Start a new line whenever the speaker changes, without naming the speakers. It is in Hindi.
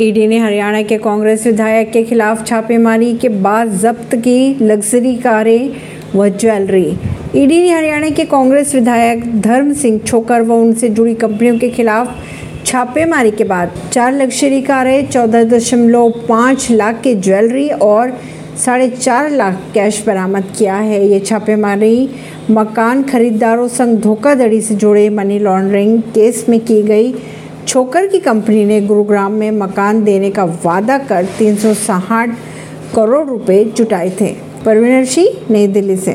ईडी ने हरियाणा के कांग्रेस विधायक के खिलाफ छापेमारी के बाद जब्त की लग्जरी कारें व ज्वेलरी। ईडी ने हरियाणा के कांग्रेस विधायक धर्म सिंह छोकर व उनसे जुड़ी कंपनियों के खिलाफ छापेमारी के बाद चार लग्जरी कारें, चौदह दशमलव पाँच लाख की ज्वेलरी और साढ़े चार लाख कैश बरामद किया है। ये छापेमारी मकान खरीदारों संग धोखाधड़ी से जुड़े मनी लॉन्ड्रिंग केस में की गई। छोकर की कंपनी ने गुरुग्राम में मकान देने का वादा कर तीन सौ साठ करोड़ रुपए जुटाए थे। परवीनर सिंह नई दिल्ली से।